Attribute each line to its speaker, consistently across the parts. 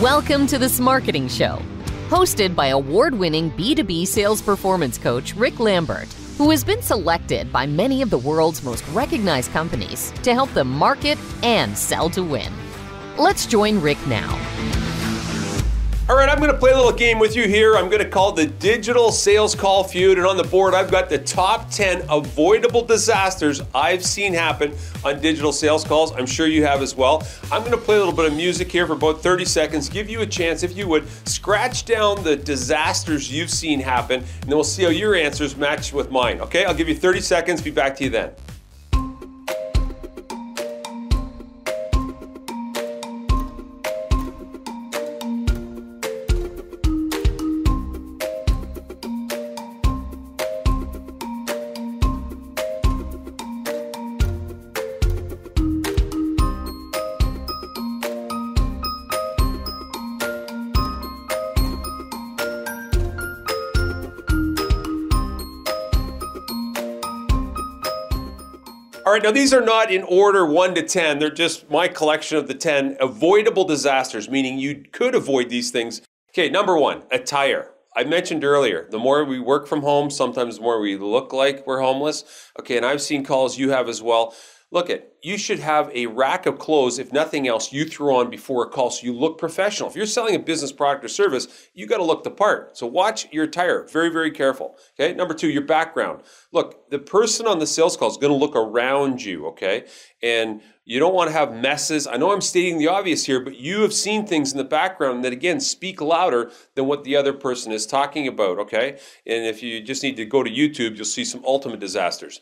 Speaker 1: Welcome to The Smarketing Show, hosted by award winning B2B sales performance coach Rick Lambert, who has been selected by many of the world's most recognized companies to help them market and sell to win. Let's join Rick now.
Speaker 2: All right, I'm going to play a little game with you here. I'm going to call the Digital Sales Call Feud. And on the board, I've got the top 10 avoidable disasters I've seen happen on digital sales calls. I'm sure you have as well. I'm going to play a little bit of music here for about 30 seconds, give you a chance, if you would, scratch down the disasters you've seen happen, and then we'll see how your answers match with mine. Okay, I'll give you 30 seconds. Be back to you then. Right, now these are not in order 1 to 10. They're just my collection of the 10 avoidable disasters, meaning you could avoid these things. Okay, number one, attire. I mentioned earlier, the more we work from home, sometimes the more we look like we're homeless. Okay, and I've seen calls you have as well. Look at, you should have a rack of clothes, if nothing else, you throw on before a call so you look professional. If you're selling a business product or service, you got to look the part. So watch your attire, very, very careful. Okay, number two, your background. Look, the person on the sales call is going to look around you, okay? And you don't want to have messes. I know I'm stating the obvious here, but you have seen things in the background that, again, speak louder than what the other person is talking about, okay? And if you just need to go to YouTube, you'll see some ultimate disasters.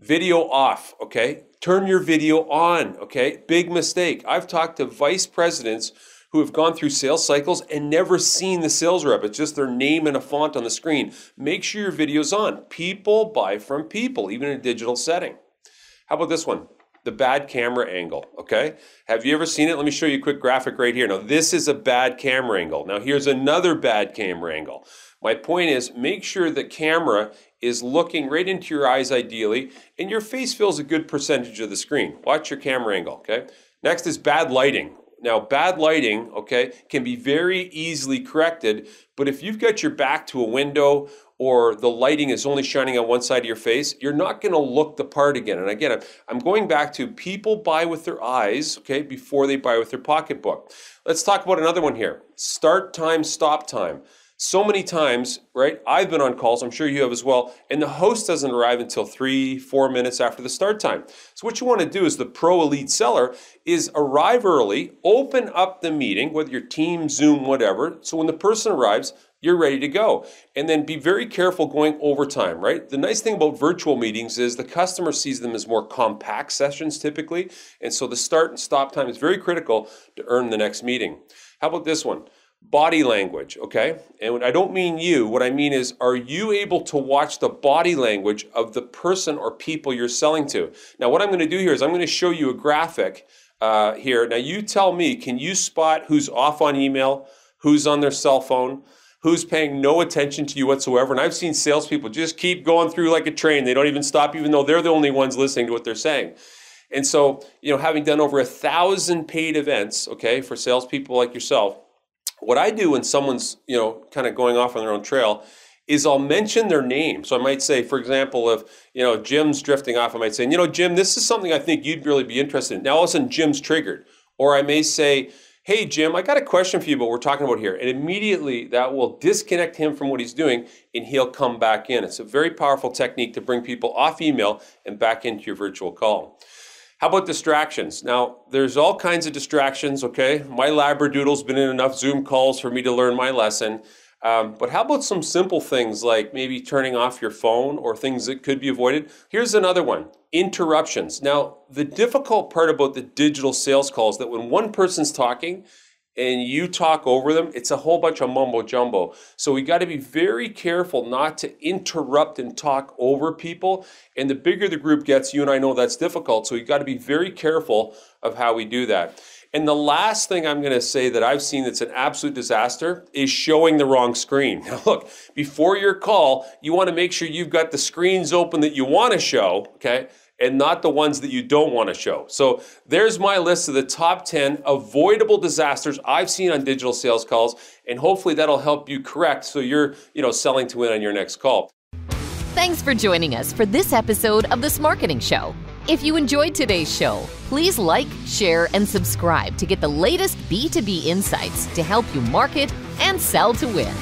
Speaker 2: Video off, okay? Turn your video on, okay? Big mistake. I've talked to vice presidents who have gone through sales cycles and never seen the sales rep. It's just their name and a font on the screen. Make sure your video's on. People buy from people, even in a digital setting. How about this one? The bad camera angle, okay? Have you ever seen it? Let me show you a quick graphic right here. Now, this is a bad camera angle. Now, here's another bad camera angle. My point is make sure the camera is looking right into your eyes ideally, and your face fills a good percentage of the screen. Watch your camera angle, okay? Next is bad lighting. Now, bad lighting, okay, can be very easily corrected, but if you've got your back to a window or the lighting is only shining on one side of your face, you're not going to look the part again. And again, I'm going back to people buy with their eyes, okay, before they buy with their pocketbook. Let's talk about another one here start time, stop time so many times, right? I've been on calls, I'm sure you have as well, and the host doesn't arrive until three, four minutes after the start time. So, what you want to do is the pro elite seller is arrive early, open up the meeting, whether your team, Zoom, whatever. So, when the person arrives, you're ready to go. And then be very careful going overtime, right? The nice thing about virtual meetings is the customer sees them as more compact sessions typically. And so the start and stop time is very critical to earn the next meeting. How about this one? Body language, okay? And I don't mean you, what I mean is, are you able to watch the body language of the person or people you're selling to? Now, what I'm going to do here is I'm going to show you a graphic uh, here. Now, you tell me, can you spot who's off on email, who's on their cell phone? Who's paying no attention to you whatsoever? And I've seen salespeople just keep going through like a train. They don't even stop, even though they're the only ones listening to what they're saying. And so, you know, having done over a thousand paid events, okay, for salespeople like yourself, what I do when someone's, you know, kind of going off on their own trail is I'll mention their name. So I might say, for example, if, you know, Jim's drifting off, I might say, you know, Jim, this is something I think you'd really be interested in. Now all of a sudden Jim's triggered. Or I may say, hey, Jim, I got a question for you what we're talking about here. And immediately that will disconnect him from what he's doing and he'll come back in. It's a very powerful technique to bring people off email and back into your virtual call. How about distractions? Now, there's all kinds of distractions, okay? My Labradoodle's been in enough Zoom calls for me to learn my lesson. Um, but how about some simple things like maybe turning off your phone or things that could be avoided? Here's another one interruptions. Now, the difficult part about the digital sales calls that when one person's talking, and you talk over them, it's a whole bunch of mumbo jumbo. So we got to be very careful not to interrupt and talk over people. And the bigger the group gets, you and I know that's difficult. So we got to be very careful of how we do that. And the last thing I'm going to say that I've seen that's an absolute disaster is showing the wrong screen. Now, look, before your call, you want to make sure you've got the screens open that you want to show, okay? And not the ones that you don't want to show. So there's my list of the top 10 avoidable disasters I've seen on digital sales calls, and hopefully that'll help you correct so you're, you know, selling to win on your next call.
Speaker 1: Thanks for joining us for this episode of The Smarketing Show. If you enjoyed today's show, please like, share, and subscribe to get the latest B2B insights to help you market and sell to win.